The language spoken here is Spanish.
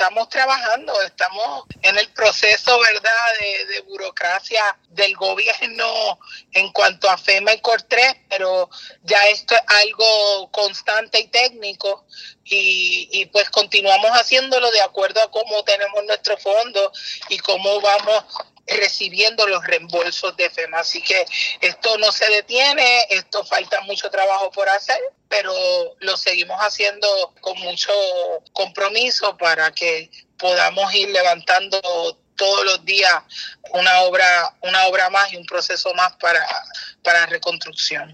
estamos trabajando, estamos en el proceso, ¿verdad?, de, burocracia del gobierno en cuanto a FEMA y COR3, pero ya esto es algo constante y técnico y, y pues continuamos haciéndolo de acuerdo a cómo tenemos nuestro fondo y cómo vamos recibiendo los reembolsos de FEMA. Así que esto no se detiene, esto falta mucho trabajo por hacer, pero lo seguimos haciendo con mucho compromiso para que podamos ir levantando todos los días una obra, una obra más y un proceso más para, para reconstrucción.